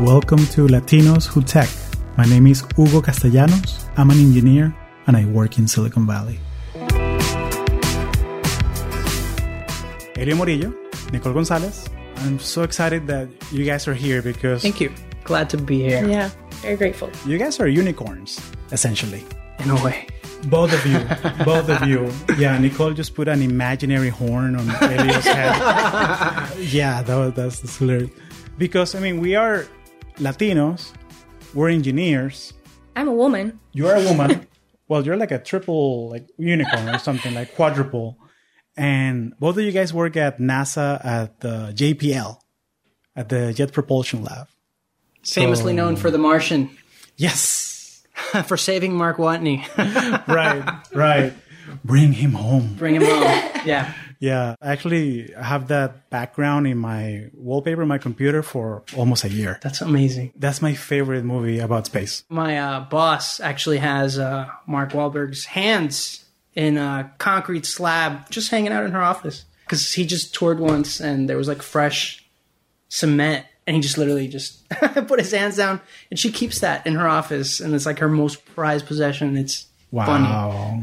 Welcome to Latinos Who Tech. My name is Hugo Castellanos. I'm an engineer and I work in Silicon Valley. Elio Morillo, Nicole Gonzalez. I'm so excited that you guys are here because Thank you. Glad to be here. Yeah, very grateful. you guys are unicorns, essentially. In a way. Both of you. Both of you. Yeah, Nicole just put an imaginary horn on Elio's head. yeah, that was, that's, that's hilarious. Because, I mean, we are Latinos, we're engineers. I'm a woman. You are a woman. well, you're like a triple, like unicorn or something, like quadruple. And both of you guys work at NASA at the JPL, at the Jet Propulsion Lab. Famously known for The Martian, Yes. for saving Mark Watney. right, right. Bring him home. Bring him home. Yeah. Yeah, I actually have that background in my wallpaper my computer for almost a year. That's amazing. That's my favorite movie about space. My uh, boss actually has uh, Mark Wahlberg's hands in a concrete slab just hanging out in her office. Because he just toured once and there was like fresh cement. And he just literally just put his hands down. And she keeps that in her office. And it's like her most prized possession. It's. Wow.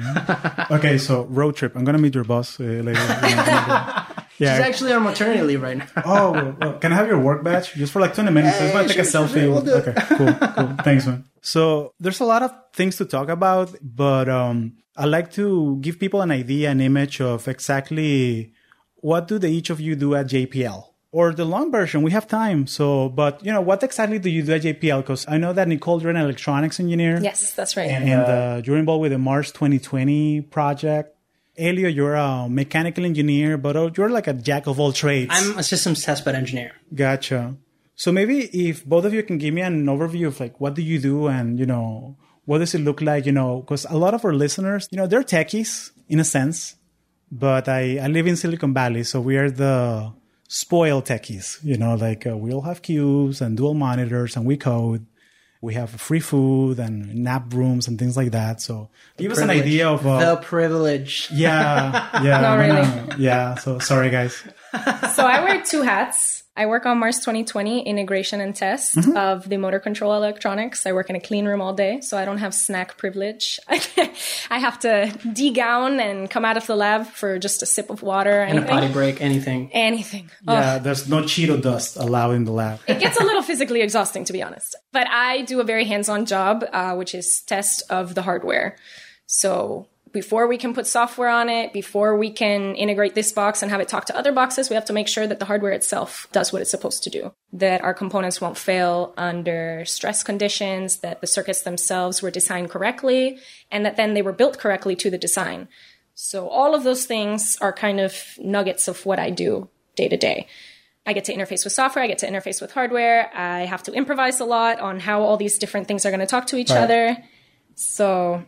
okay, so road trip. I'm gonna meet your boss uh, later. She's actually on maternity leave right now. oh, well, well, can I have your work badge just for like 20 minutes? I just want to take a selfie. we'll okay, cool, cool. Thanks, man. So there's a lot of things to talk about, but um, I like to give people an idea, an image of exactly what do the each of you do at JPL or the long version. We have time. So, but you know, what exactly do you do at JPL? Because I know that Nicole, you're an electronics engineer. Yes, that's right. And uh, you're involved with the Mars 2020 project. Elio, you're a mechanical engineer, but uh, you're like a jack of all trades. I'm a systems test bed engineer. Gotcha. So maybe if both of you can give me an overview of like what do you do and you know what does it look like, you know, because a lot of our listeners, you know, they're techies in a sense, but I I live in Silicon Valley, so we are the spoiled techies, you know, like uh, we all have cubes and dual monitors and we code. We have free food and nap rooms and things like that. So give us an idea of uh, the privilege. yeah, yeah, Not really. yeah. So sorry, guys. so I wear two hats. I work on Mars 2020 integration and test Mm-hmm. of the motor control electronics. I work in a clean room all day, so I don't have snack privilege. I have to degown and come out of the lab for just a sip of water. And a anything. potty break, anything. Anything. Oh, Yeah, there's no Cheeto dust allowed in the lab. it gets a little physically exhausting, to be honest. But I do a very hands-on job, uh, which is test of the hardware. So before we can put software on it, before we can integrate this box and have it talk to other boxes, we have to make sure that the hardware itself does what it's supposed to do. That our components won't fail under stress conditions, that the circuits themselves were designed correctly, and that then they were built correctly to the design. So all of those things are kind of nuggets of what I do day to day. I get to interface with software, I get to interface with hardware. I have to improvise a lot on how all these different things are going to talk to each Right. other. So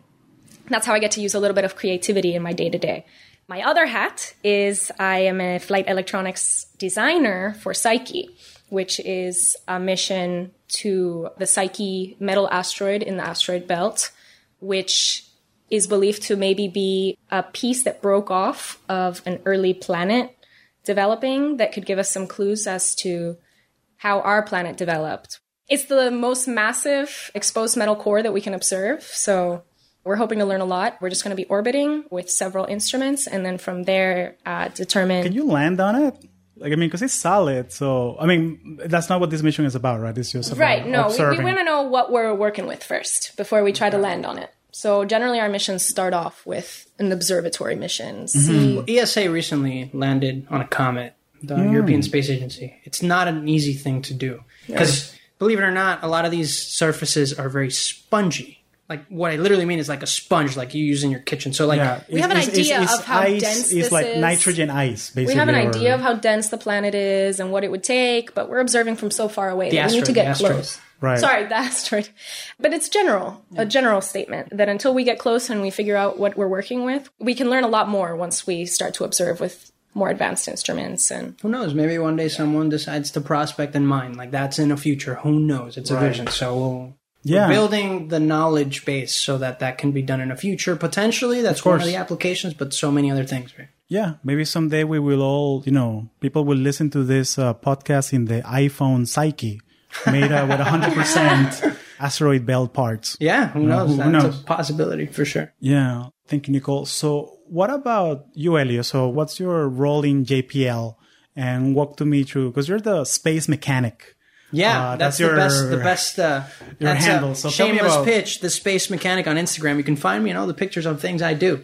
that's how I get to use a little bit of creativity in my day to day. My other hat is I am a flight electronics designer for Psyche, which is a mission to the Psyche metal asteroid in the asteroid belt, which is believed to maybe be a piece that broke off of an early planet developing that could give us some clues as to how our planet developed. It's the most massive exposed metal core that we can observe. So we're hoping to learn a lot. We're just going to be orbiting with several instruments and then from there uh, determine. Can you land on it? Like, I mean, because it's solid. So, I mean, that's not what this mission is about, right? It's just about Right, no, we, observing. we want to know what we're working with first before we try to land on it. So generally, our missions start off with an observatory mission. See, ESA recently landed on a comet, the Hmm. European Space Agency. It's not an easy thing to do because, believe it or not, a lot of these surfaces are very spongy. Like what I literally mean is like a sponge, like you use in your kitchen. So like, yeah, We have an idea of how ice, dense It's this like is. nitrogen ice, basically. we have an or- idea of how dense the planet is and what it would take, but we're observing from so far away The that we need to get close. Right. Sorry, the asteroid. But it's general, a general statement that until we get close and we figure out what we're working with, we can learn a lot more once we start to observe with more advanced instruments and who knows? Maybe one day someone decides to prospect and mine. Like that's in the future. Who knows? It's a vision. So we'll, Yeah. we're building the knowledge base so that that can be done in the future. Potentially, that's one of the applications, but so many other things. Right? Yeah, maybe someday we will all, you know, people will listen to this uh, podcast in the iPhone Psyche made uh, with 100% asteroid belt parts. Yeah, who knows? who That's knows? a possibility for sure. Yeah. Thank you, Nicole. So what about you, Elio? So what's your role in JPL? And walk to me through, because you're the space mechanic. Yeah, Uh, that's, that's the best. The your- best. Uh, your that's handle. So shameless about- pitch. The space mechanic on Instagram. You can find me and all the pictures of things I do.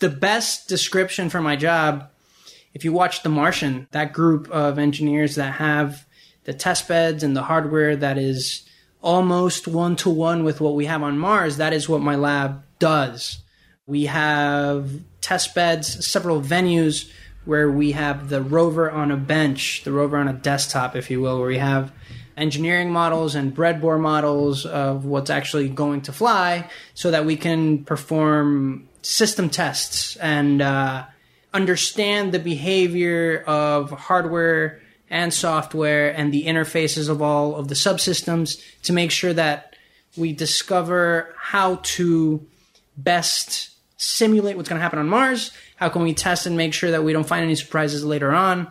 The best description for my job. If you watch The Martian, that group of engineers that have the test beds and the hardware that is almost one to one with what we have on Mars, that is what my lab does. We have test beds, several venues where we have the rover on a bench, the rover on a desktop, if you will, where we have engineering models and breadboard models of what's actually going to fly so that we can perform system tests and uh, understand the behavior of hardware and software and the interfaces of all of the subsystems to make sure that we discover how to best simulate what's going to happen on Mars. How can we test and make sure that we don't find any surprises later on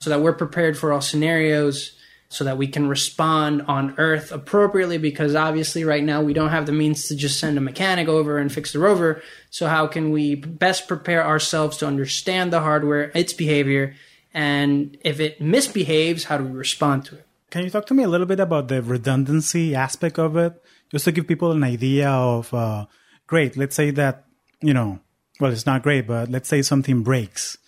so that we're prepared for all scenarios so that we can respond on Earth appropriately because obviously right now we don't have the means to just send a mechanic over and fix the rover. So how can we best prepare ourselves to understand the hardware, its behavior, and if it misbehaves, how do we respond to it? Can you talk to me a little bit about the redundancy aspect of it? Just to give people an idea of, uh, great, let's say that, you know, well, it's not great, but let's say something breaks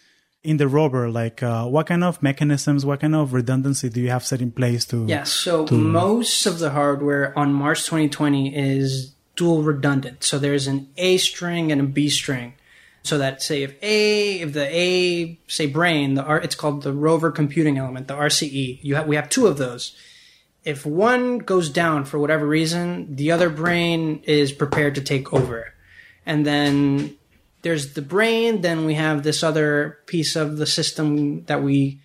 in the rover. Like, uh, what kind of mechanisms, what kind of redundancy do you have set in place to? Yeah, so most of the hardware on Mars 2020 is dual redundant. So there's an A string and a B string. So that say if A, if the A, say brain, the R, it's called the rover computing element, the RCE. You have, we have two of those. If one goes down for whatever reason, the other brain is prepared to take over. And then there's the brain, then we have this other piece of the system that we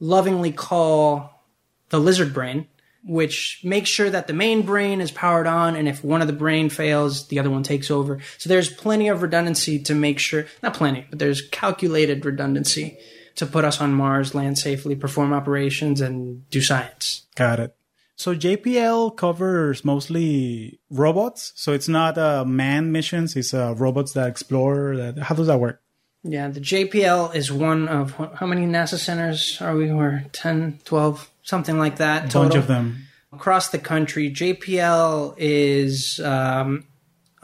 lovingly call the lizard brain, which makes sure that the main brain is powered on, and if one of the brain fails, the other one takes over. So there's plenty of redundancy to make sure, not plenty, but there's calculated redundancy to put us on Mars, land safely, perform operations, and do science. Got it. So JPL covers mostly robots. So it's not uh, manned missions. It's uh, robots that explore. That, how does that work? Yeah, the JPL is one of how many NASA centers are we? We're 10, 12, something like that. A total. bunch of them. across the country. JPL is um,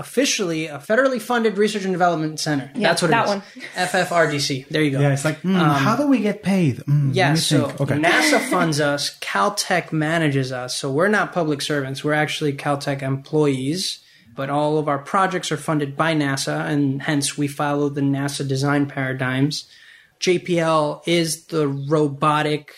officially a federally funded research and development center. Yeah, That's what that it is. one. FFRDC. There you go. Yeah, it's like, mm, how do we get paid? Mm, Um, Yeah, so okay. NASA funds us, Caltech manages us. So we're not public servants, we're actually Caltech employees, but all of our projects are funded by NASA, and hence we follow the NASA design paradigms. JPL is the robotic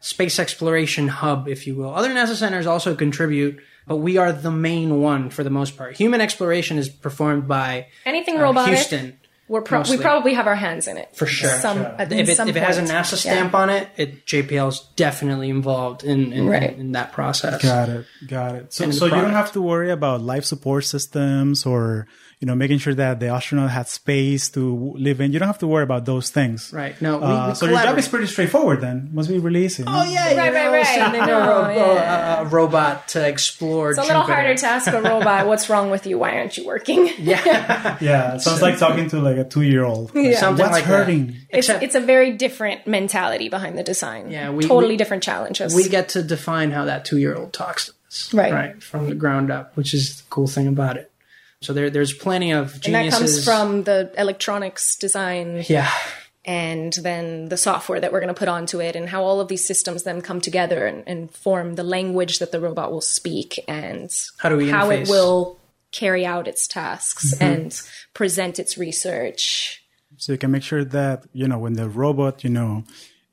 space exploration hub, if you will. Other NASA centers also contribute, but we are the main one for the most part. Human exploration is performed by Anything uh, robotic, Houston. we're pro- we probably have our hands in it For sure. Some, Sure. if it, some if it has a point. NASA Yeah. stamp on it, it JPL is definitely involved in in, Right. in, in that process. Got it. Got it. So, so you don't have to worry about life support systems or, you know, making sure that the astronaut has space to live in. You don't have to worry about those things. Right. No, we, Uh, we so your job is pretty straightforward then. Must be releasing. Oh yeah, Right, right, right. sending No, a, ro- yeah. a, a robot to explore. It's a little Jupiter. harder to ask a robot, what's wrong with you? Why aren't you working? Yeah, Yeah. It sounds like talking to like a two year old. something What's like hurting? that. It's, Except it's a very different mentality behind the design. Yeah, we- totally we- different challenges. we get to define how that two-year-old talks to us, Right. Right, from the ground up, which is the cool thing about it. So there, there's plenty of and that comes from the electronics design yeah, and then the software that we're going to put onto it and how all of these systems then come together and, and form the language that the robot will speak and How do we how it will carry out its tasks Mm-hmm. and present its research. So you can make sure that, you know, when the robot, you know,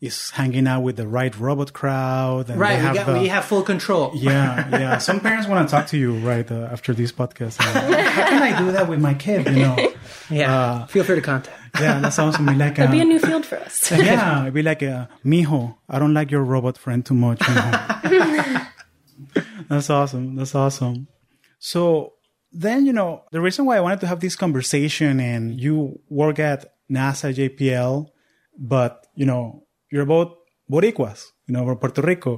is hanging out with the right robot crowd. And right. They We, have got, the- we have full control. Yeah, yeah. Some parents want to talk to you right uh, after this podcast. Uh, How can I do that with my kid? You know? Yeah, Uh, feel free to contact. Yeah, that sounds to me like It'd be a new field for us. yeah, it'd be like uh, mijo. I don't like your robot friend too much. That's awesome. That's awesome. So then, you know, the reason why I wanted to have this conversation and you work at NASA JPL, but, you know, you're both Boricuas, you know, from Puerto Rico.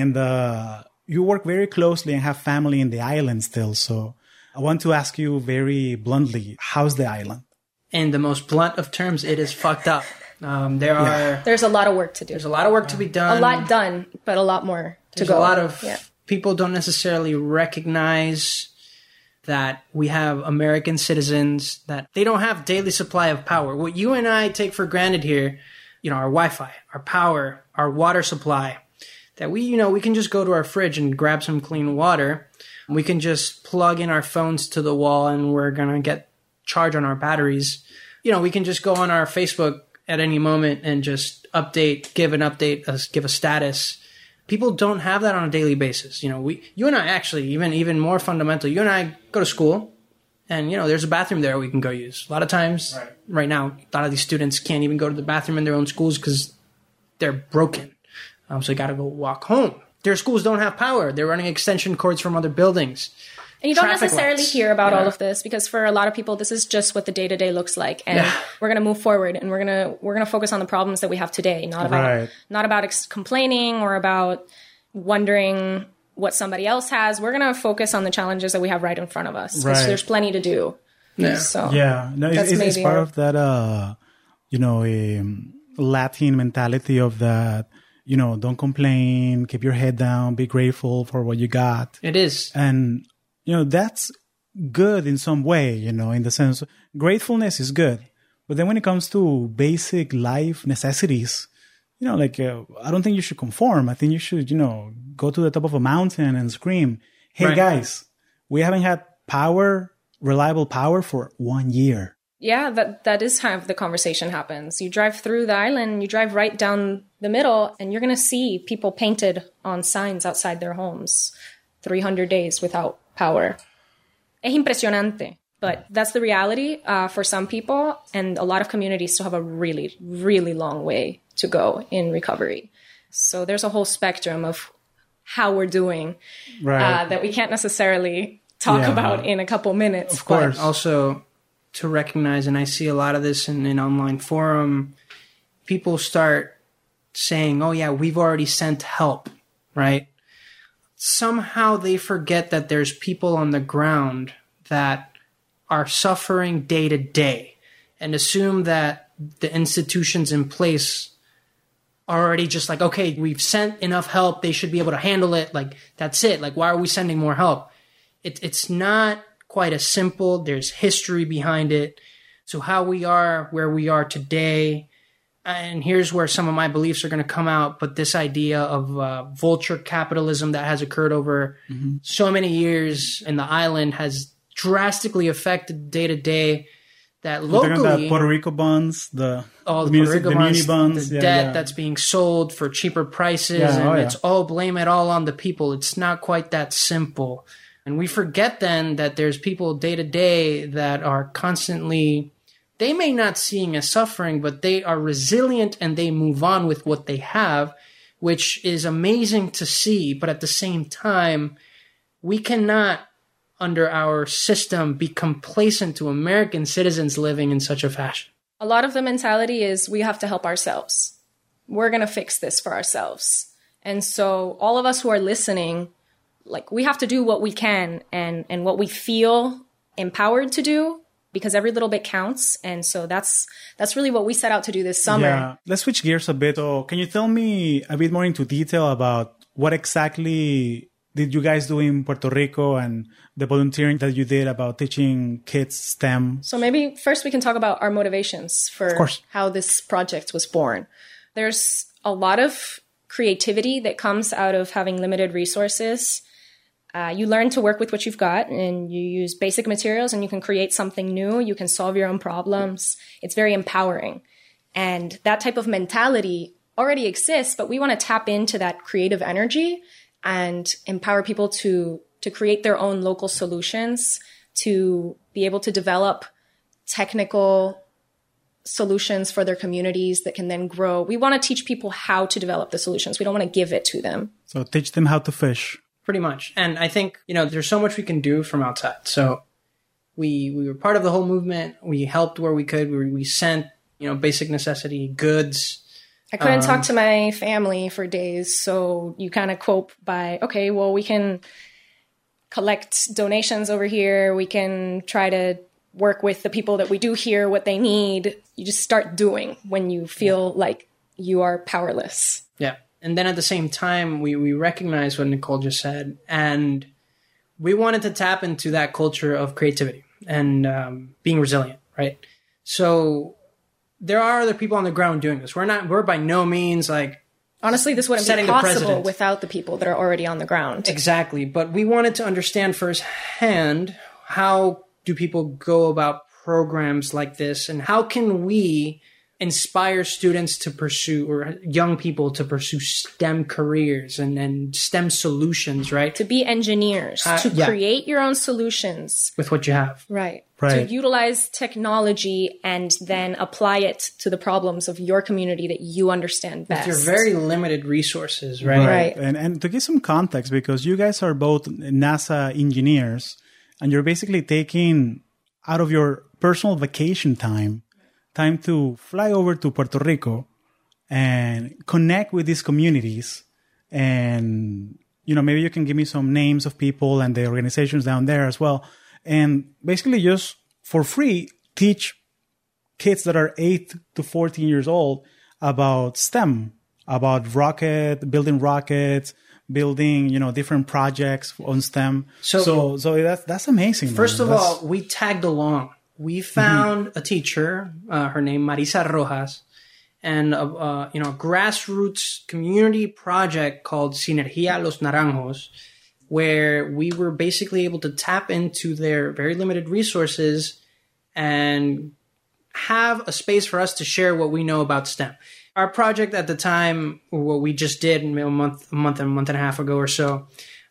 And, uh, you work very closely and have family in the island still. So I want to ask you very bluntly, how's the island? In the most blunt of terms, it is fucked up. Um, there are There's a lot of work to do. there's a lot of work to be done. A lot done, but a lot more to There's go. a lot of yeah. people don't necessarily recognize that we have American citizens that they don't have daily supply of power. What you and I take for granted here, you know, our Wi-Fi, our power, our water supply, that we, you know, we can just go to our fridge and grab some clean water. We can just plug in our phones to the wall and we're to get charge on our batteries. You know, we can just go on our Facebook at any moment and just update, give an update, uh, give a status people don't have that on a daily basis. You know, we, you and I actually, even even more fundamental. You and I go to school, and you know, there's a bathroom there we can go use. A lot of times, right, now, a lot of these students can't even go to the bathroom in their own schools because they're broken. Um, so they got to go walk home. Their schools don't have power. They're running extension cords from other buildings. And you don't traffic necessarily lights. hear about all of this because for a lot of people, this is just what the day to day looks like, and Yeah. we're gonna move forward and we're gonna we're gonna focus on the problems that we have today, not about Right. not about ex- complaining or about wondering what somebody else has. We're gonna focus on the challenges that we have right in front of us. 'cause Right. There's plenty to do. Yeah. So Yeah, no, it's, That's it's, it's part of that, uh, you know, um, Latin mentality of that, you know, don't complain, keep your head down, be grateful for what you got. It is. And, you know, that's good in some way, you know, in the sense gratefulness is good. But then when it comes to basic life necessities, you know, like, uh, I don't think you should conform. I think you should, you know, go to the top of a mountain and scream, Hey Right. guys, we haven't had power, reliable power for one year. yeah, that that is how the conversation happens. You drive through the island, you drive right down the middle, and you're gonna see people painted on signs outside their homes. 300 days without power. Es impresionante. But that's the reality uh, for some people, and a lot of communities still have a really, really long way to go in recovery. So there's a whole spectrum of how we're doing Right. uh, that we can't necessarily talk Yeah. about in a couple minutes. Of course. But also to recognize, and I see a lot of this in an online forum, people start saying, oh, yeah, we've already sent help, right? Somehow they forget that there's people on the ground that are suffering day to day and assume that the institutions in place are already just like, okay, we've sent enough help. They should be able to handle it. Like, that's it. Like, why are we sending more help? it, it's not quite as simple. There's history behind it. So how we are where we are today, and here's where some of my beliefs are going to come out. But this idea of uh, vulture capitalism that has occurred over so many years in the island has drastically affected day to day. That They're talking about locally, Puerto Rico bonds, the all the, the, Puerto music- Rico the bonds, bonds, the yeah, debt yeah. that's being sold for cheaper prices, Yeah, and oh, it's all blame it all on the people. It's not quite that simple. And we forget then that there's people day to day that are constantly, they may not seeing as suffering, but they are resilient and they move on with what they have, which is amazing to see. But at the same time, we cannot, under our system, be complacent to American citizens living in such a fashion. A lot of the mentality is we have to help ourselves. We're going to fix this for ourselves. And so all of us who are listening, like we have to do what we can and and what we feel empowered to do because every little bit counts. And so that's that's really what we set out to do this summer. Yeah. Let's switch gears a bit. Oh, can you tell me a bit more into detail about what exactly did you guys do in Puerto Rico and the volunteering that you did about teaching kids STEM? So maybe first we can talk about our motivations for how this project was born. There's a lot of creativity that comes out of having limited resources. Uh, you learn to work with what you've got and you use basic materials and you can create something new. You can solve your own problems. It's very empowering. And that type of mentality already exists, but we want to tap into that creative energy and empower people to, to create their own local solutions, to be able to develop technical solutions for their communities that can then grow. We want to teach people how to develop the solutions. We don't want to give it to them. So teach them how to fish. pretty much. And I think you know there's so much we can do from outside. So we we were part of the whole movement. We helped where we could. We, we sent you know basic necessity goods. I couldn't talk to my family for days, so you kind of cope by okay, well, we can collect donations over here. We can try to work with the people that we do here what they need. You just start doing when you feel like you are powerless. Yeah. And then at the same time, we, we recognize what Nicole just said, and we wanted to tap into that culture of creativity and um, being resilient, right? So there are other people on the ground doing this. We're not, we're by no means like Honestly, this wouldn't be possible without the people that are already on the ground. Exactly. But we wanted to understand firsthand how do people go about programs like this and how can we inspire students to pursue or young people to pursue STEM careers and, and STEM solutions, right? To be engineers, Uh, to yeah. create your own solutions. With what you have. Right. Right. To utilize technology and then apply it to the problems of your community that you understand best. Your very limited resources, right? Right. And and to give some context, because you guys are both NASA engineers, and you're basically taking out of your personal vacation time, time to fly over to Puerto Rico and connect with these communities. And you know, maybe you can give me some names of people and the organizations down there as well. And basically, just for free, teach kids that are 8 to 14 years old about STEM, about rocket, building rockets, building, you know, different projects on STEM. So- So, so, that's, that's amazing. First man. of That's- all, we tagged along. We found a teacher, uh, her name Marisa Rojas, and a, uh, you know a grassroots community project called Sinergia Los Naranjos, where we were basically able to tap into their very limited resources and have a space for us to share what we know about STEM. Our project at the time, what we just did a month, a month, and a month and a half ago or so,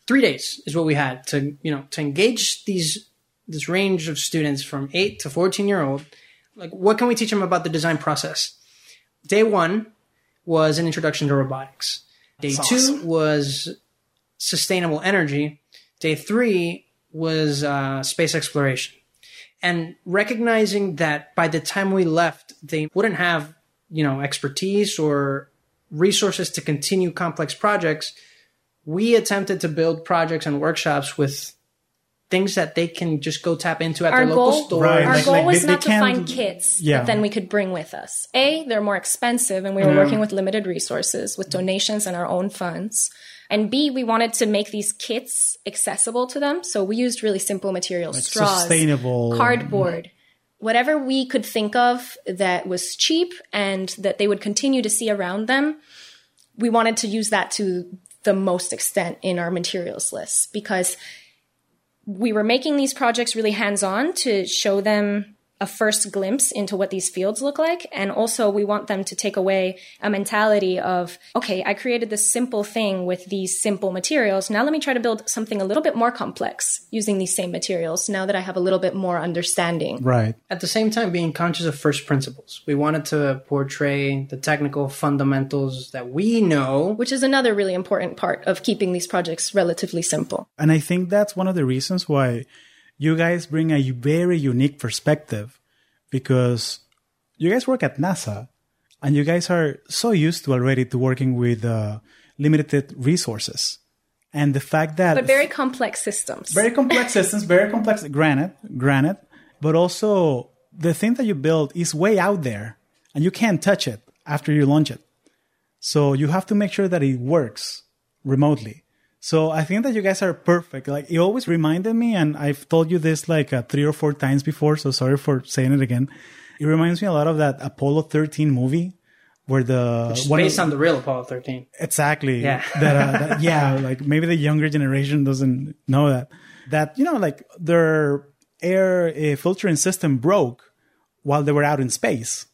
three days is what we had to, you know, to engage these this range of students from eight to fourteen year old. Like, what can we teach them about the design process? Day one was an introduction to robotics. Day That's two awesome. was sustainable energy. Day three was uh, space exploration and recognizing that by the time we left, they wouldn't have, you know, expertise or resources to continue complex projects, we attempted to build projects and workshops with things that they can just go tap into at Our their local store. Right, our like- goal like was they- they not to find kits Yeah. that then we could bring with us. A, they're more expensive, and we were working with limited resources, with donations and our own funds. And B, we wanted to make these kits accessible to them, so we used really simple materials: straws, sustainable. cardboard, whatever we could think of that was cheap and that they would continue to see around them. We wanted to use that to the most extent in our materials list because we were making these projects really hands on to show them a first glimpse into what these fields look like. And also, we want them to take away a mentality of, okay, I created this simple thing with these simple materials. Now let me try to build something a little bit more complex using these same materials now that I have a little bit more understanding. Right. at the same time being conscious of first principles. We wanted to portray the technical fundamentals that we know. Which is another really important part of keeping these projects relatively simple. And I think that's one of the reasons why you guys bring a very unique perspective because you guys work at NASA and you guys are so used to already to working with uh, limited resources. And the fact that But very complex systems. very complex systems, very complex granite, granite, but also the thing that you build is way out there and you can't touch it after you launch it. So you have to make sure that it works remotely. So I think that you guys are perfect. Like it always reminded me, and I've told you this like uh, three or four times before. So sorry for saying it again. It reminds me a lot of that Apollo 13 movie where the It's one of- based on the real Apollo 13. Exactly. Yeah. that, uh, that- yeah, like maybe the younger generation doesn't know that. That, you know, like their air uh, filtering system broke while they were out in space.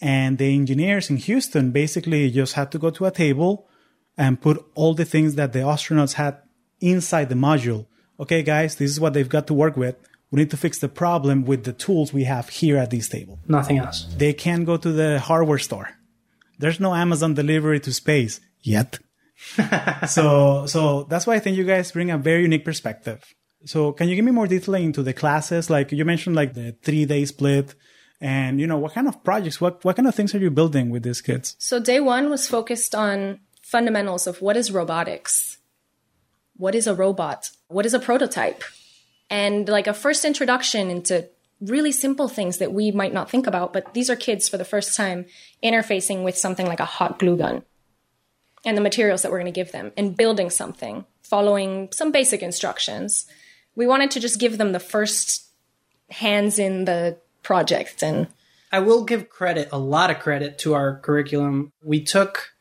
And the engineers in Houston basically just had to go to a table and put all the things that the astronauts had inside the module. Okay, guys, this is what they've got to work with. We need to fix the problem with the tools we have here at this table Nothing else. they can't go to the hardware store. There's no Amazon delivery to space yet. so so that's why I think you guys bring a very unique perspective. So can you give me more detail into the classes? Like you mentioned like the three day split. And you know, what kind of projects, what what kind of things are you building with these kids? So day one was focused on fundamentals of what is robotics, what is a robot, what is a prototype, and like a first introduction into really simple things that we might not think about. But these are kids for the first time interfacing with something like a hot glue gun and the materials that we're going to give them and building something, following some basic instructions. We wanted to just give them the first hands in the project and I will give credit, a lot of credit to our curriculum. We took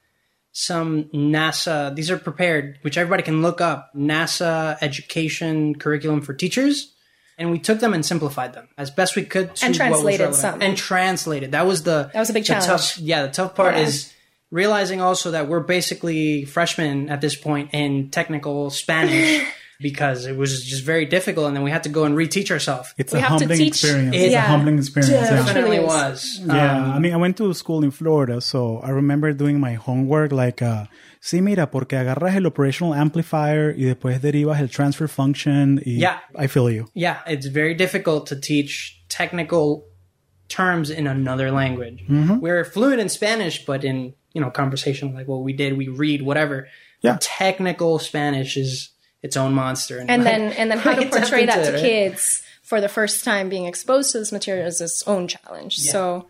some NASA, these are prepared, which everybody can look up, NASA education curriculum for teachers. And we took them and simplified them as best we could to And translated some. And translated. That was the That was a big challenge. Tough, yeah, the tough part Yeah. is realizing also that we're basically freshmen at this point in technical Spanish because it was just very difficult and then we had to go and reteach ourselves. It's We a humbling teach- experience. It's It's Yeah. a humbling experience. yeah. Definitely Really is. was. Yeah, Um, I mean, I went to school in Florida, so I remember doing my homework like, uh, sí, mira, porque agarras el operational amplifier y después derivas el transfer function. Y Yeah. I feel you. yeah, it's very difficult to teach technical terms in another language. Mm-hmm. We're fluent in Spanish, but in you know conversation like what we did, we read whatever. Yeah. technical Spanish is its own monster, and then and then how to Right, tap portray that to it, kids for the first time being exposed to this material is its own challenge. So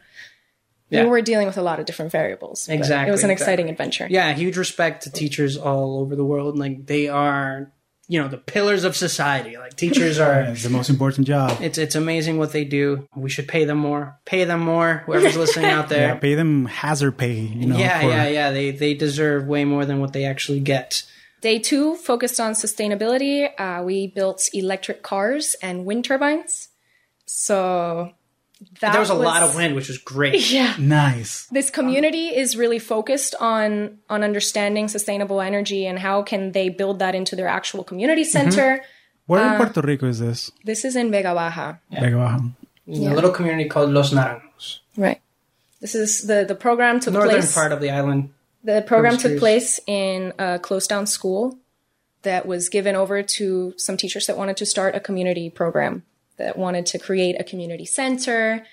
Yeah. we were dealing with a lot of different variables. Exactly, It was an exactly. exciting adventure. yeah, huge respect to teachers all over the world. Like they are, you know, the pillars of society. Like teachers are. It's the most important job. It's it's amazing what they do. We should pay them more. Pay them more. Whoever's listening out there. Yeah, pay them hazard pay, you know. yeah, for- yeah, yeah. They they deserve way more than what they actually get. Day two focused on sustainability. Uh, we built electric cars and wind turbines. So that there was a lot of wind, which was great. Yeah. Nice. This community is really focused on on understanding sustainable energy and how can they build that into their actual community center. Where Uh, in Puerto Rico is this? This is in Vega Baja. Vega Baja. In a little community called Los Naranjos, Right. This is the the program took northern place. part of the island. The program took place in a closed down school that was given over to some teachers that wanted to start a community program that wanted to create a community center,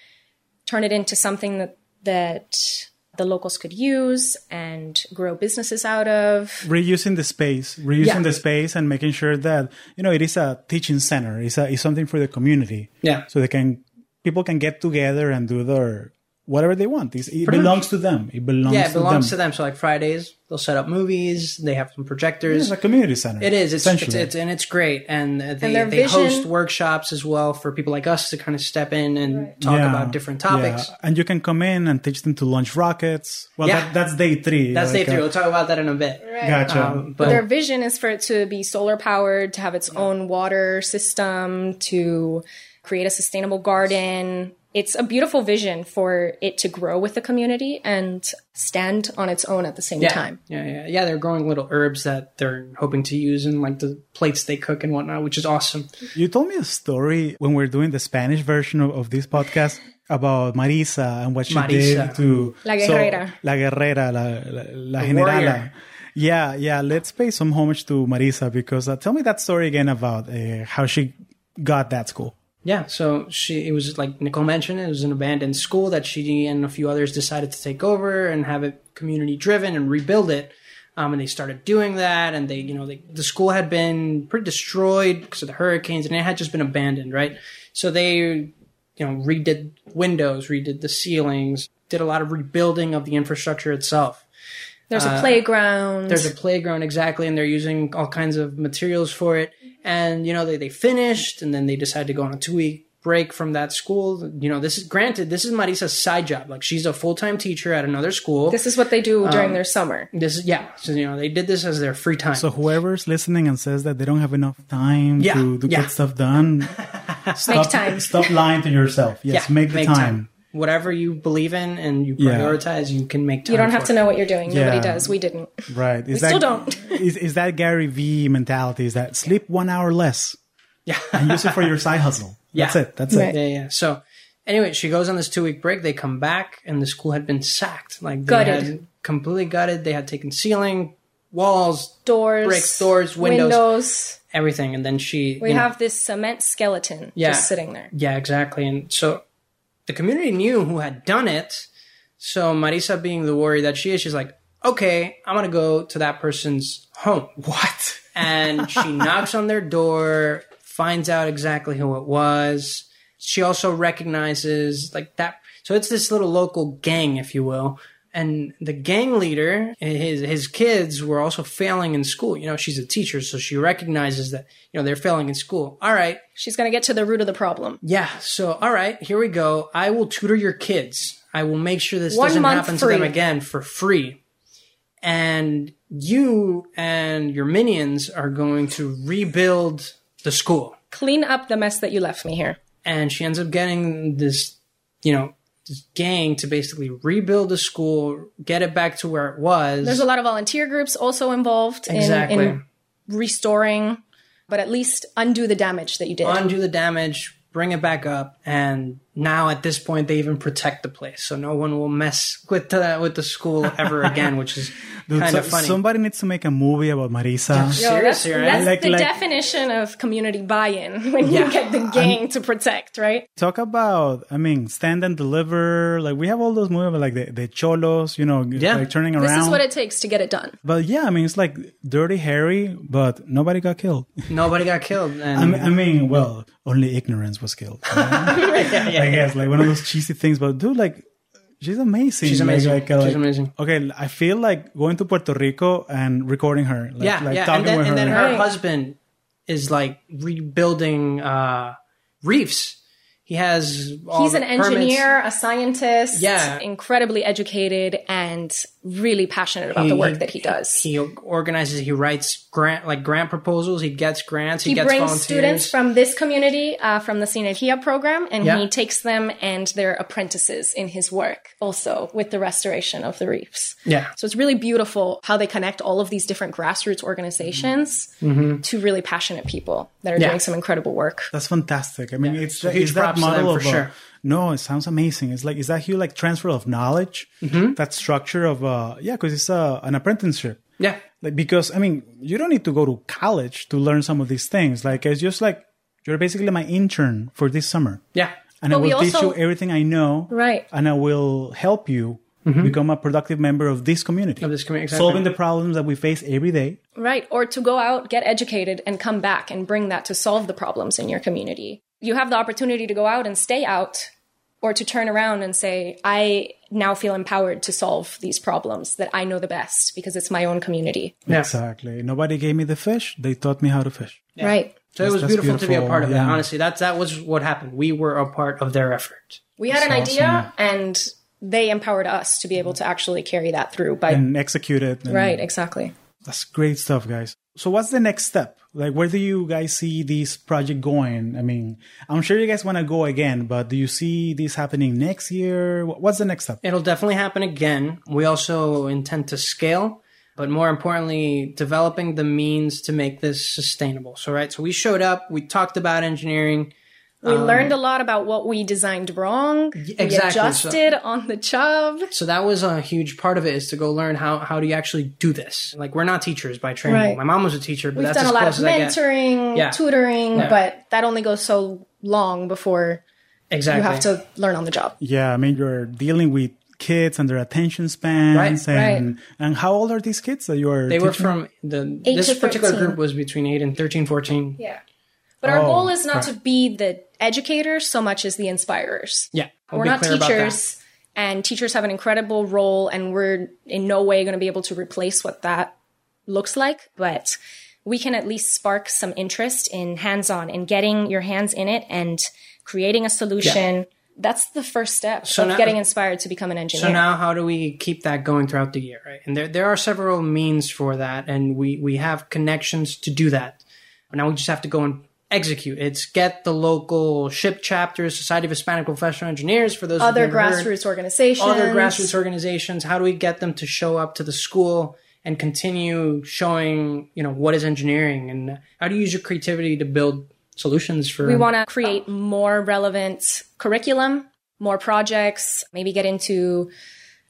turn it into something that that the locals could use and grow businesses out of. Reusing the space, reusing Yeah. the space and making sure that, you know, it is a teaching center. It's, a, it's something for the community. Yeah. So they can, people can get together and do their, whatever they want. It's, it belongs to them. It belongs, Yeah, it belongs to to them. them. So like Fridays, they'll set up movies. They have some projectors. It's a community center. It is. It's, it's, it's and it's great. And uh, they, their they vision- host workshops as well for people like us to kind of step in and talk Yeah, about different topics. yeah. And you can come in and teach them to launch rockets. Well, Yeah. that, that's day three. That's day three. uh, We'll talk about that in a bit. Gotcha. Um, But but their vision is for it to be solar powered, to have its own water system, to create a sustainable garden. It's a beautiful vision for it to grow with the community and stand on its own at the same yeah, time. yeah, yeah, yeah. They're growing little herbs that they're hoping to use in like the plates they cook and whatnot, which is awesome. You told me a story when we are doing the Spanish version of, of this podcast about Marisa and what she Marisa. did to La guerrera. la guerrera, la, la, la generala. warrior. Yeah, yeah. Let's pay some homage to Marisa because uh, tell me that story again about uh, how she got that school. Yeah, so she it was like Nicole mentioned, it was an abandoned school that she and a few others decided to take over and have it community driven and rebuild it. Um, and they started doing that, and they, you know, they, the school had been pretty destroyed because of the hurricanes, and it had just been abandoned, right? So they, you know, redid windows, redid the ceilings, did a lot of rebuilding of the infrastructure itself. There's a playground. Uh, There's a playground exactly, and they're using all kinds of materials for it. And you know, they they finished, and then they decided to go on a two week break from that school. You know, this is granted, this is Marisa's side job. Like she's a full time teacher at another school. This, this is what they do Um, during their summer. this is yeah. So you know, they did this as their free time. So whoever's listening and says that they don't have enough time Yeah, to, to yeah. get stuff done, stop, time. stop lying to yourself. Yes, yeah, make the time. Whatever you believe in and you Yeah. prioritize, you can make time. You don't have for to it. know what you're doing. Nobody does. We didn't. Right. Is still don't. is, is that Gary V mentality? Is that sleep one hour less Yeah. and use it for your side hustle? Yeah. That's it. That's Right. it. Yeah, yeah. So anyway, she goes on this two week break. They come back, and the school had been sacked. Like they Gutted. had completely gutted. They had taken ceiling, walls, Doors, Bricks, doors, windows. windows. everything. And then she, We you know- have this cement skeleton Yeah. just sitting there. yeah, exactly. And so the community knew who had done it. So Marisa, being the warrior that she is, she's like, okay, I'm gonna go to that person's home. What? And she knocks on their door, finds out exactly who it was. She also recognizes like that. So it's this little local gang, if you will. And the gang leader, his his kids were also failing in school. You know, she's a teacher, so she recognizes that you know they're failing in school. All right, She's going to get to the root of the problem. yeah. So, all right, here we go. I will tutor your kids. I will make sure this One doesn't happen to them again for free. And you and your minions are going to rebuild the school. Clean up the mess that you left me here. And she ends up getting this, you know, gang to basically rebuild the school, get it back to where it was. There's a lot of volunteer groups also involved in, in restoring, but at least undo the damage that you did. undo the damage, bring it back up, and now at this point they even protect the place, so no one will mess with the with the school ever again, which is Dude, kind so- of funny. Somebody needs to make a movie about Marisa. Yo, that's right? that's Like- the like- definition of community buy-in when Yeah. you get the gang to protect, right? Talk about, I mean, stand and deliver. Like we have all those movies, like the, the cholos, you know, Yeah. like turning around This is what it takes to get it done. but yeah, I mean, it's like Dirty Harry, but nobody got killed. Nobody got killed, and I mean, I mean, well, only ignorance was killed. yeah, yeah, I guess like one of those cheesy things, but dude, like she's amazing. She's amazing. Like, uh, She's like- amazing. Okay, I feel like going to Puerto Rico and recording her. Like, yeah, like yeah. talking And then, with and then her. her Right. husband is like rebuilding uh, reefs. He has all He's the an permits. engineer, a scientist, Yeah. incredibly educated and really passionate about He- the work he- that he does. He organizes. He writes grant like grant proposals. He gets grants. He, he gets brings volunteers. students from this community, uh, from the Sinergia program, and Yeah. he takes them and their apprentices in his work also with the restoration of the reefs. yeah, So it's really beautiful how they connect all of these different grassroots organizations to really passionate people that are Mm-hmm. Yeah. doing some incredible work. That's fantastic. I mean, it's, So it's huge that props to them model for of sure. No, it sounds amazing. It's like is that huge like transfer of knowledge, Mm-hmm. that structure of uh yeah, because it's uh, an apprenticeship. yeah. Like because I mean, you don't need to go to college to learn some of these things. Like it's just like you're basically my intern for this summer, Yeah. and I But we will teach you everything I know, Right. and I will help you become a productive member of this community, Mm-hmm. Of this community, exactly. solving the problems that we face every day. Right. Or to go out, get educated, and come back and bring that to solve the problems in your community. You have the opportunity to go out and stay out, or to turn around and say, I now feel empowered to solve these problems that I know the best because it's my own community. Yeah. Exactly. Nobody gave me the fish; they taught me how to fish. Right. So it was That's- that's beautiful, to be a part of that. yeah. Honestly, that that was what happened. We were a part of their effort. We had an That's idea, awesome. and they empowered us to be able to actually carry that through. By and execute it. and- right, exactly. That's great stuff, guys. So what's the next step? Like, where do you guys see this project going? I mean, I'm sure you guys want to go again, but do you see this happening next year? What's the next step? It'll definitely happen again. We also intend to scale, but more importantly, developing the means to make this sustainable. So, right. So we showed up. We talked about engineering. We um, learned a lot about what we designed wrong. We exactly, so- adjusted on the job. So that was a huge part of it is to go learn how, how do you actually do this? Like we're not teachers by training. Right. My mom was a teacher, but We've that's done as a lot close of as I get. mentoring, Yeah. tutoring, Yeah. but that only goes so long before Exactly. you have to learn on the job. Yeah, I mean, you're dealing with kids and their attention spans, Right, and and how old are these kids that you are? They were teaching? from the Eight this particular 13. group was between 8 and 13, 14. Yeah. But our Oh, goal is not right. to be the educators so much as the inspirers. Yeah. I'll We're not clear about that. teachers, and teachers have an incredible role, and we're in no way going to be able to replace what that looks like. But we can at least spark some interest in hands on and getting your hands in it and creating a solution. That's the first step So of now- getting inspired to become an engineer. So now, how do we keep that going throughout the year, right? And there, there are several means for that, and we we have connections to do that. Now we just have to go and execute. It's get the local SHPE chapters, Society of Hispanic Professional Engineers, for those other never heard. grassroots organizations. other grassroots organizations. How do we get them to show up to the school and continue showing, you know, what is engineering, and how do you use your creativity to build solutions for? We want to create more relevant curriculum, more projects, maybe get into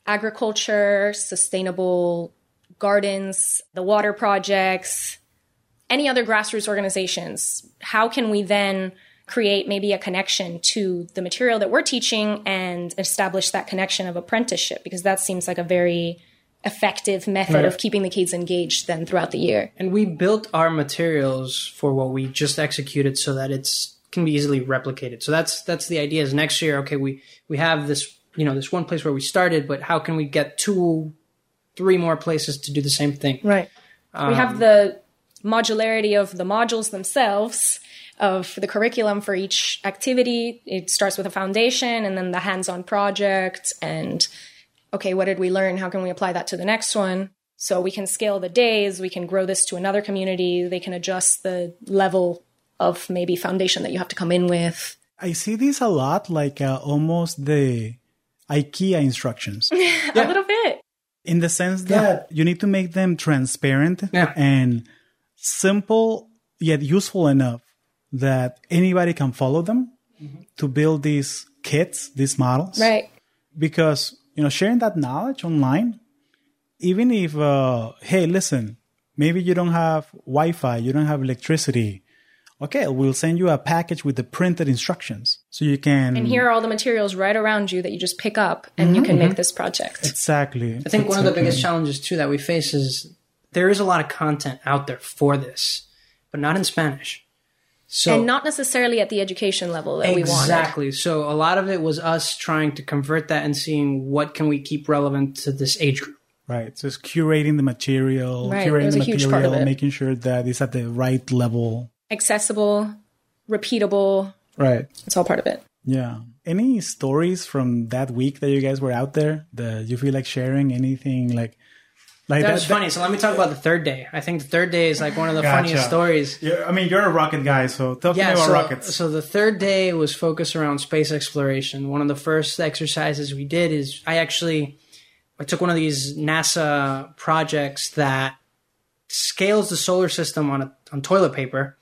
agriculture, sustainable gardens, the water projects, any other grassroots organizations. How can we then create maybe a connection to the material that we're teaching and establish that connection of apprenticeship because that seems like a very effective method Right. of keeping the kids engaged then throughout the year. And we built our materials for what we just executed so that it's can be easily replicated. So that's that's the idea is next year, okay, we we have this, you know, this one place where we started, but how can we get two three more places to do the same thing? Right. we um, have the modularity of the modules themselves of the curriculum for each activity. It starts with a foundation and then the hands-on project and okay, what did we learn? How can we apply that to the next one? So we can scale the days, we can grow this to another community, they can adjust the level of maybe foundation that you have to come in with. I see this a lot, like uh, almost the IKEA instructions, A little bit. in the sense that you need to make them transparent Yeah. and simple yet useful enough that anybody can follow them to build these kits, these models. Right. because you know sharing that knowledge online even if uh, hey listen maybe you don't have wi-fi you don't have electricity okay we'll send you a package with the printed instructions so you can And here are all the materials right around you that you just pick up and you can make this project. exactly I think one of the biggest challenges too that we face is there is a lot of content out there for this, but not in Spanish. So and not necessarily at the education level that we wanted. exactly. So a lot of it was us trying to convert that and seeing what can we keep relevant to this age group. right so it's curating the material Right, curating it was the a huge part of material it. making sure that it's at the right level Accessible, repeatable. right It's all part of it. yeah any stories from that week that you guys were out there that you feel like sharing anything like like That was that- funny. So let me talk about the third day. I think the third day is like one of the Gotcha. funniest stories. Yeah, I mean, you're a rocket guy, so talk to me about so, rockets. so the third day was focused around space exploration. One of the first exercises we did is I actually I took one of these NASA projects that scales the solar system on a, on toilet paper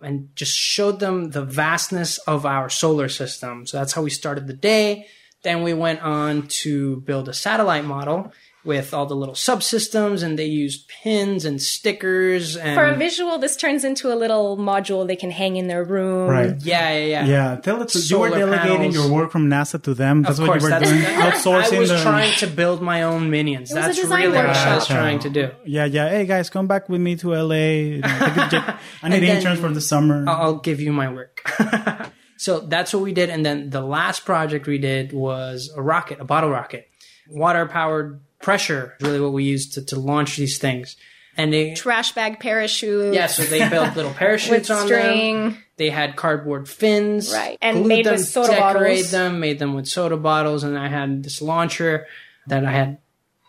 and just showed them the vastness of our solar system. So that's how we started the day. Then we went on to build a satellite model with all the little subsystems and they used pins and stickers and For a visual, this turns into a little module they can hang in their room. right. yeah, yeah, yeah. Yeah, tell it. You were delegating panels. your work from NASA to them. That's Of what course, you were that's, doing. Outsourcing I was the. trying to build my own minions. was a That's design really what I was trying to do. Yeah, yeah. Hey guys, come back with me to LA. You know, take a jet- I need interns for the summer. I'll give you my work. so that's what we did. And then the last project we did was a rocket, a bottle rocket. Water powered pressure, is really what we used to, to launch these things. And they, Trash bag parachute. yeah, so they built little With parachutes on them. string. They had cardboard fins, Right. And made them, with soda decorate bottles. them, made them with soda bottles, and I had this launcher that I had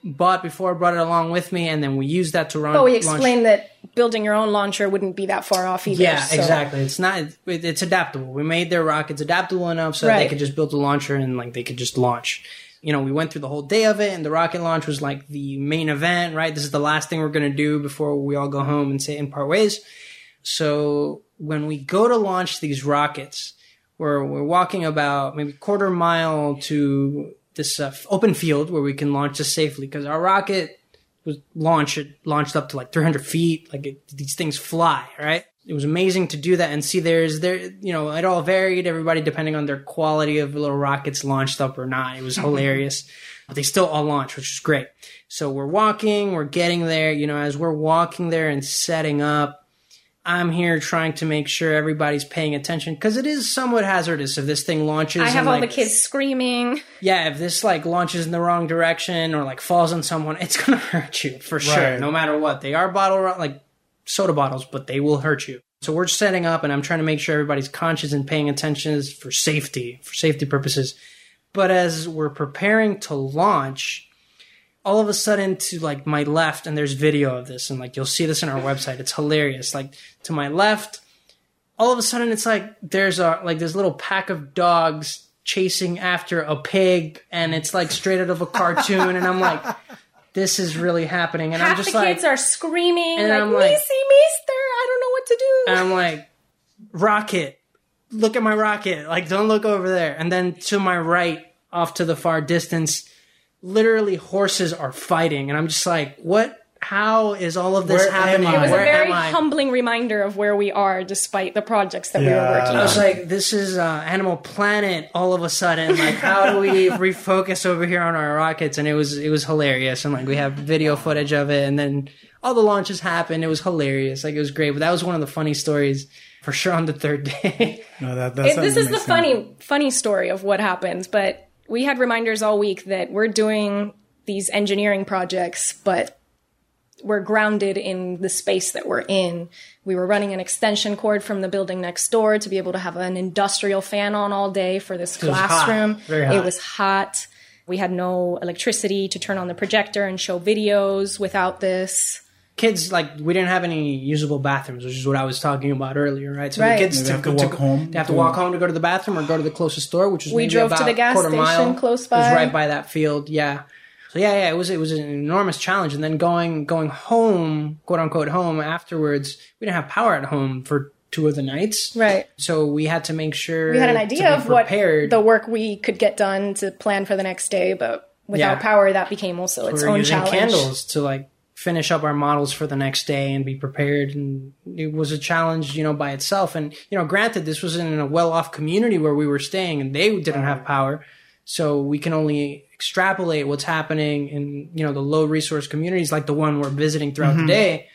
bought before, brought it along with me, and then we used that to run. But we launch- explained that building your own launcher wouldn't be that far off either. Yeah, so- exactly. It's not. It, it's adaptable. We made their rockets adaptable enough so that they could just build a launcher and like they could just launch. You know, we went through the whole day of it, and the rocket launch was like the main event. Right, this is the last thing we're gonna do before we all go home and say and part ways. So when we go to launch these rockets, we're we're walking about maybe quarter mile to this uh, open field where we can launch this safely because our rocket was launched it launched up to like 300 feet like it, these things fly right it was amazing to do that and see there's there you know it all varied everybody depending on their quality of little rockets launched up or not. It was mm-hmm. hilarious. But they still all launched which was great. So we're walking we're getting there you know as we're walking there and setting up i'm here trying to make sure everybody's paying attention because it is somewhat hazardous if this thing launches I have all like, the kids screaming. yeah, if this like launches in the wrong direction or like falls on someone, it's gonna hurt you for sure, no matter what. They are bottle like soda bottles, but they will hurt you. So we're setting up, and I'm trying to make sure everybody's conscious and paying attention for safety, for safety purposes. But as we're preparing to launch, all of a sudden to like my left, and there's video of this, and like you'll see this in our website. It's hilarious. Like to my left, all of a sudden it's like there's a like this little pack of dogs chasing after a pig and it's like straight out of a cartoon and I'm like this is really happening. And Half I'm just the like kids are screaming And like, I'm like- Missy, Mister, I don't know what to do. and I'm like rocket look at my rocket. Like don't look over there. And then to my right off to the far distance literally horses are fighting. And I'm just like what how is all of this Where happening? It was Where a very humbling reminder of where we are despite the projects that we were working. on. I was like, this is uh, Animal Planet all of a sudden. Like, how do we refocus over here on our rockets? And it was it was hilarious. And like, we have video footage of it, and then all the launches happened. It was hilarious. Like, it was great. But that was one of the funny stories for sure on the third day. No, that, that It- this is the amazing. funny funny story of what happened but we had reminders all week that we're doing these engineering projects but we're grounded in the space that we're in we were running an extension cord from the building next door to be able to have an industrial fan on all day for this classroom. It was hot. classroom Very hot. it was hot we had no electricity to turn on the projector and show videos without this kids like we didn't have any usable bathrooms, which is what I was talking about earlier, right? So Right. the kids They have to walk home They have to to- walk home to go to the bathroom or go to the closest store, which was We maybe drove to the gas station mile. close It was right by that field, yeah. So yeah, yeah, it was it was an enormous challenge, and then going going home, quote unquote home afterwards. We didn't have power at home for two of the nights, right so we had to make sure we had an idea of what prepared. the work we could get done to plan for the next day, but without Yeah. power, that became also its we were own using challenge. candles to like finish up our models for the next day and be prepared and it was a challenge you know by itself and you know granted this was in a well-off community where we were staying and they didn't have power so we can only extrapolate what's happening in you know the low resource communities like the one we're visiting throughout Mm-hmm. the day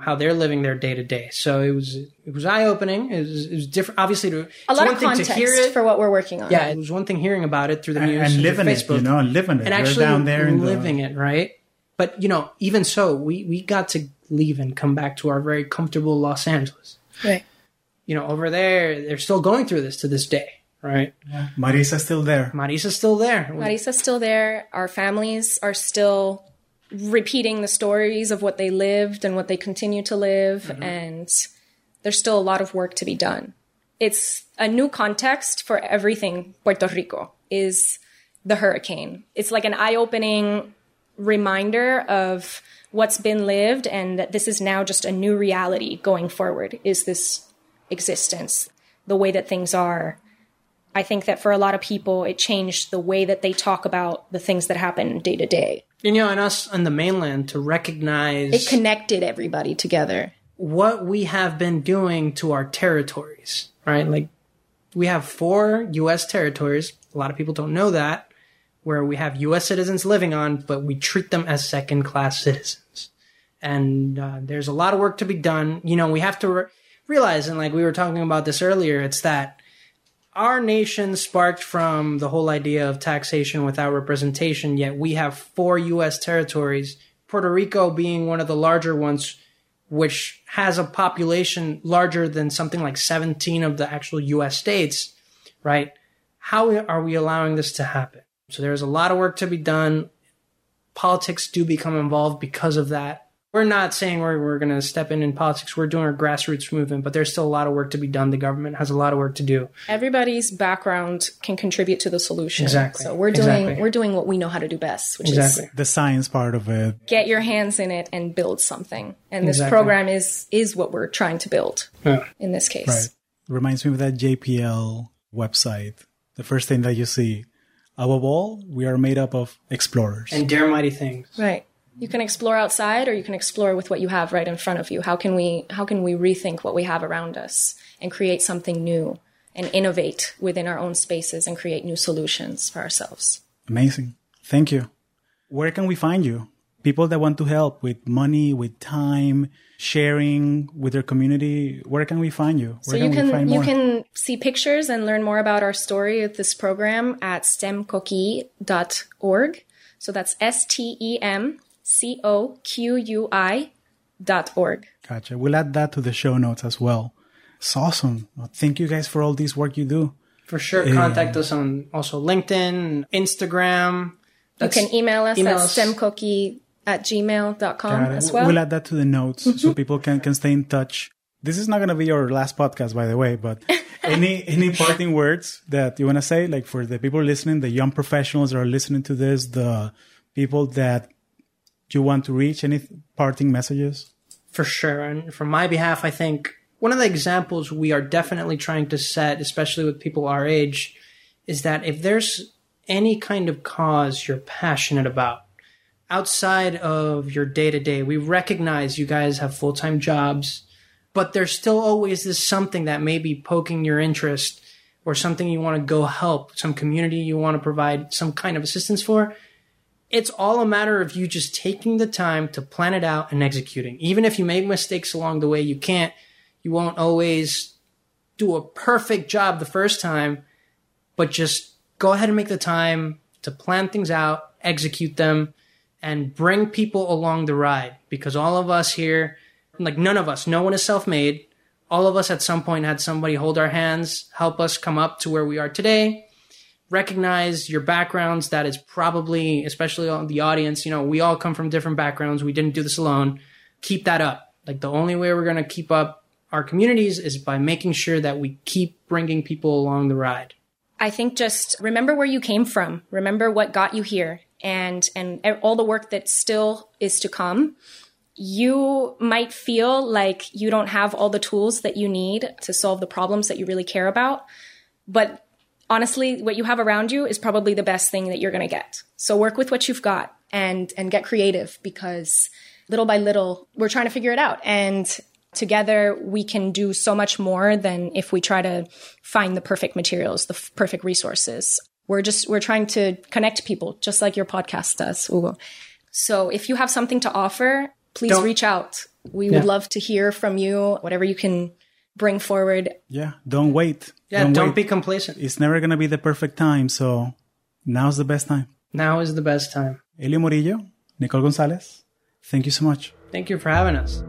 how they're living their day to day so it was it was eye-opening it was, it was different obviously to A lot of context to hear it for what we're working on. yeah it was one thing hearing about it through the And, news and through living it, Facebook you know, and living it. and actually down there the- living it, right? But you know, even so, we we got to leave and come back to our very comfortable Los Angeles. Right. You know, over there, they're still going through this to this day, right? Marisa's still there. Marisa's still there. Marisa's still there. Our families are still repeating the stories of what they lived and what they continue to live, mm-hmm. and there's still a lot of work to be done. It's a new context for everything Puerto Rico is the hurricane. It's like an eye-opening reminder of what's been lived and that this is now just a new reality going forward is this existence the way that things are I think that for a lot of people, it changed the way that they talk about the things that happen day to day. And, you know, and us on the mainland to recognize It connected everybody together. what we have been doing to our territories, right? Like we have four U.S. territories. A lot of people don't know that, where we have U.S. citizens living on, but we treat them as second class citizens. And uh, there's a lot of work to be done. You know, we have to re- realize, and like we were talking about this earlier, it's that our nation sparked from the whole idea of taxation without representation, yet we have four U.S. territories, Puerto Rico being one of the larger ones, which has a population larger than something like 17 of the actual US states, right? How are we allowing this to happen? So there's a lot of work to be done. Politics do become involved because of that. We're not saying we're, we're going to step in in politics. We're doing our grassroots movement, but there's still a lot of work to be done. The government has a lot of work to do. Everybody's background can contribute to the solution. Exactly. So we're doing Exactly. we're doing what we know how to do best, which Exactly. is The science part of it. get your hands in it and build something. And this Exactly. program is is what we're trying to build Yeah. in this case. Right. Reminds me of that JPL website. The first thing that you see. Above all, we are made up of explorers. And dare mighty things. Right. You can explore outside or you can explore with what you have right in front of you. How can we how can we rethink what we have around us and create something new and innovate within our own spaces and create new solutions for ourselves? Amazing. Thank you. Where can we find you? People that want to help with money, with time, sharing with their community. Where can we find you? Where So you we can find you more? can see pictures and learn more about our story of this program at stemcoqui.org. So that's S T E M C O Q U I dot org. Gotcha. We'll add that to the show notes as well. It's awesome. Well, thank you guys for all this work you do. For sure. Contact us on also LinkedIn, Instagram. You can email us email at us. stemcoqui at gmail.com Got it. as well. We'll add that to the notes so people can, can stay in touch. This is not going to be your last podcast, by the way, but any, any parting words that you want to say, like for the people listening, the young professionals that are listening to this, the people that you want to reach, any parting messages? For sure. And from my behalf, I think one of the examples we are definitely trying to set, especially with people our age, is that if there's any kind of cause you're passionate about, outside of your day to day. We recognize you guys have full time jobs, but there's still always this something that may be poking your interest or something you want to go help, some community you want to provide some kind of assistance for. It's all a matter of you just taking the time to plan it out and executing. Even if you make mistakes along the way, you can't, you won't always do a perfect job the first time, but just go ahead and make the time to plan things out, execute them, and bring people along the ride. Because all of us here, like none of us, no one is self made. All of us at some point had somebody hold our hands, help us come up to where we are today. Recognize your backgrounds. That is probably, especially on the audience, you know, we all come from different backgrounds. We didn't do this alone. Keep that up. Like the only way we're going to keep up our communities is by making sure that we keep bringing people along the ride. I think just remember where you came from. Remember what got you here and and all the work that still is to come. You might feel like you don't have all the tools that you need to solve the problems that you really care about, but honestly, what you have around you is probably the best thing that you're going to get. So work with what you've got and and get creative because little by little we're trying to figure it out and together we can do so much more than if we try to find the perfect materials, the f- perfect resources. We're just, we're trying to connect people just like your podcast does, Hugo. So if you have something to offer, please don't, reach out. We yeah. would love to hear from you, whatever you can bring forward. Yeah. Don't wait. Yeah. Don't, don't be complacent. It's never going to be the perfect time. So now's the best time. Now is the best time. Elio Murillo, Nicole Gonzalez, thank you so much. Thank you for having us.